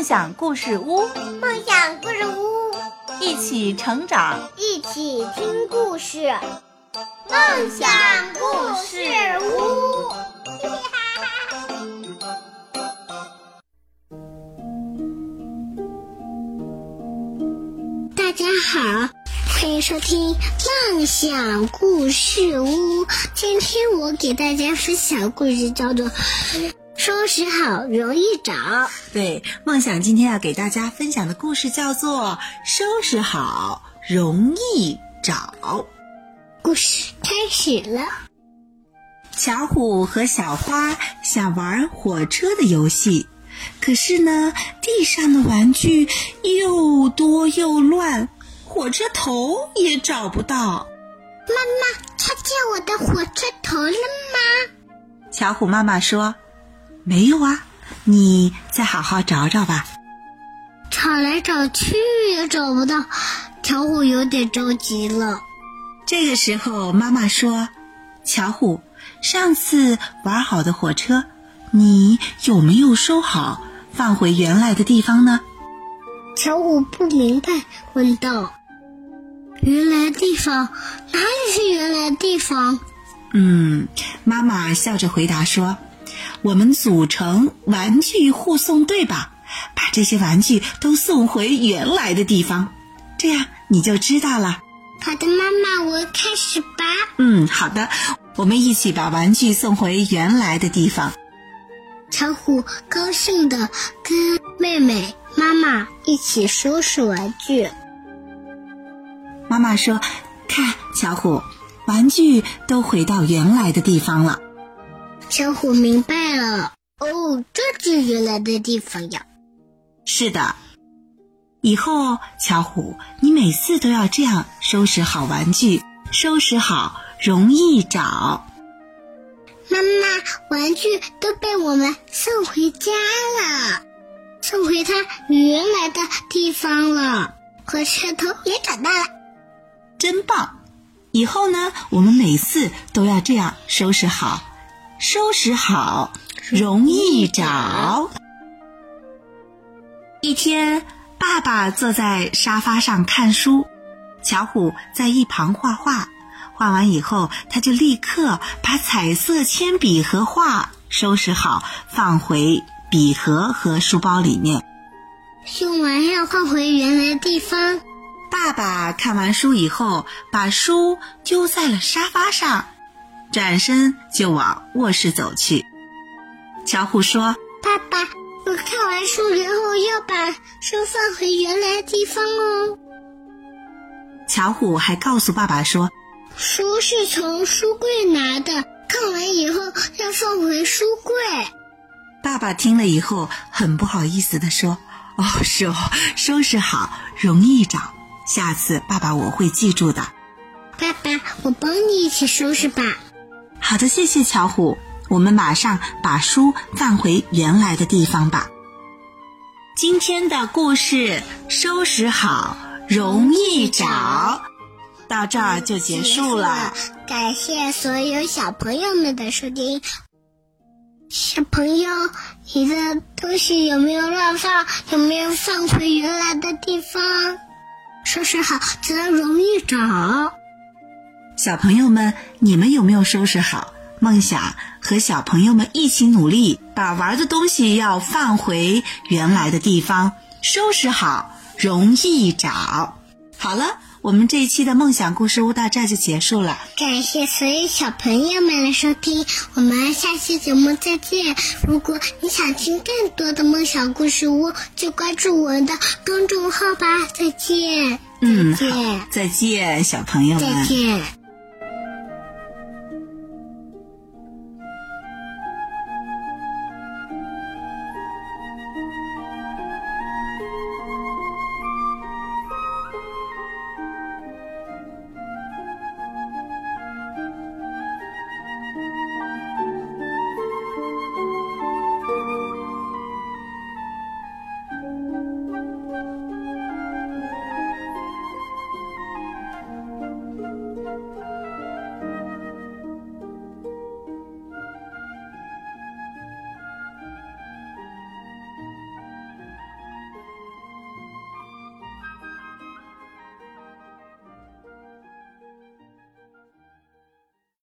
梦想故事屋，梦想故事屋，一起成长，一起听故事。梦想故事屋，大家好，欢迎收听梦想故事屋。今天我给大家分享的故事叫做。收拾好容易找。对，梦想今天要给大家分享的故事叫做《收拾好容易找》。故事开始了。巧虎和小花想玩火车的游戏，可是呢，地上的玩具又多又乱，火车头也找不到。妈妈，看见我的火车头了吗？巧虎妈妈说。没有啊，你再好好找找吧。找来找去也找不到，巧虎有点着急了。这个时候，妈妈说：“巧虎，上次玩好的火车，你有没有收好，放回原来的地方呢？”巧虎不明白，问道：“原来地方哪里是原来地方？”嗯，妈妈笑着回答说。我们组成玩具护送队吧，把这些玩具都送回原来的地方，这样你就知道了。好的，妈妈，我开始吧。嗯，好的，我们一起把玩具送回原来的地方。巧虎高兴的跟妹妹、妈妈一起收拾玩具。妈妈说：“看，巧虎，玩具都回到原来的地方了。”小虎明白了，哦，这是原来的地方呀。是的，以后巧虎，你每次都要这样收拾好玩具，收拾好容易找。妈妈，玩具都被我们送回家了，送回它原来的地方了，火车头也长大了，真棒！以后呢，我们每次都要这样收拾好。收拾好，容易找。一天，爸爸坐在沙发上看书，巧虎在一旁画画。画完以后，他就立刻把彩色铅笔和画收拾好，放回笔盒和书包里面。用完要放回原来地方。爸爸看完书以后，把书丢在了沙发上。转身就往卧室走去。巧虎说：“爸爸，我看完书以后要把书放回原来的地方哦。”巧虎还告诉爸爸说：“书是从书柜拿的，看完以后要放回书柜。”爸爸听了以后很不好意思的说：“哦，是哦，收拾好容易找，下次爸爸我会记住的。”爸爸，我帮你一起收拾吧。好的，谢谢巧虎。我们马上把书放回原来的地方吧。今天的故事收拾好，容易找，到这儿就结束了。感谢所有小朋友们的收听。小朋友，你的东西有没有乱放？有没有放回原来的地方？收拾好则容易找。小朋友们，你们有没有收拾好？梦想和小朋友们一起努力，把玩的东西要放回原来的地方，收拾好，容易找。好了，我们这一期的梦想故事屋到这就结束了。感谢所有小朋友们的收听，我们下期节目再见。如果你想听更多的梦想故事屋，就关注我的公众号吧。再见，嗯，再见，再见，小朋友们，再见。